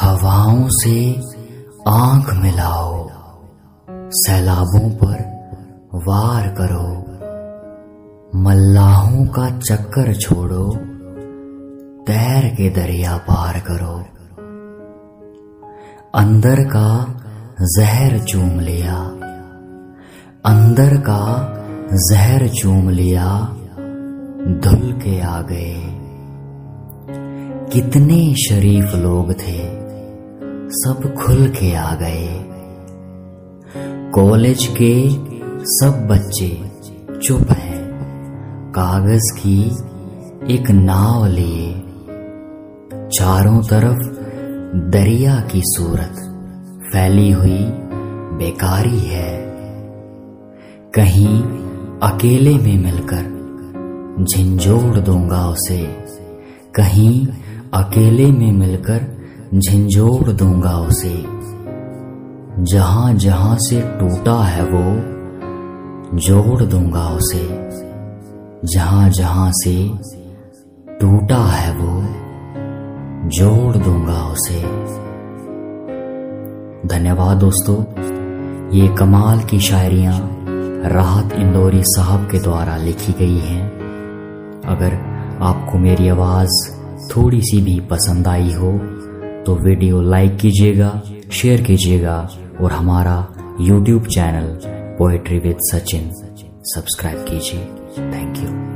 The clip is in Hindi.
हवाओं से आँख मिलाओ, सैलाबों पर वार करो, मल्लाहों का चक्कर छोड़ो, तैर के दरिया पार करो। अंदर का जहर चूम लिया, अंदर का जहर चूम लिया, धुल के आ गए कितने शरीफ लोग थे सब खुल के आ गए। कॉलेज के सब बच्चे चुप हैं। कागज़ की एक नाव लिए। चारों तरफ़ दरिया की सूरत फैली हुई बेकारी है। कहीं अकेले में मिलकर झिंझोड़ दूँगा उसे। कहीं अकेले में मिलकर झिंझोड़ दूँगा उसे। जहाँ जहाँ से टूटा है वो, जोड़ दूँगा उसे। जहाँ जहाँ से टूटा है वो, जोड़ दूँगा उसे। धन्यवाद दोस्तों, ये कमाल की शायरियाँ राहत इंदौरी साहब के द्वारा लिखी गई हैं। अगर आपको मेरी आवाज़ थोड़ी सी भी पसंद आई हो तो वीडियो लाइक कीजिएगा, शेयर कीजिएगा और हमारा YouTube channel poetry with Sachin subscribe कीजिए। Thank you